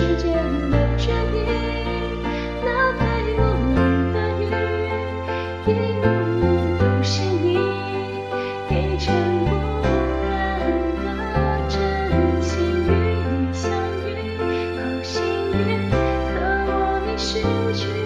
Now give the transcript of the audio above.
时间的决定，那最我情的雨，一幕幕都是你，一尘不染的真心与你相遇，好幸运。可我已失去。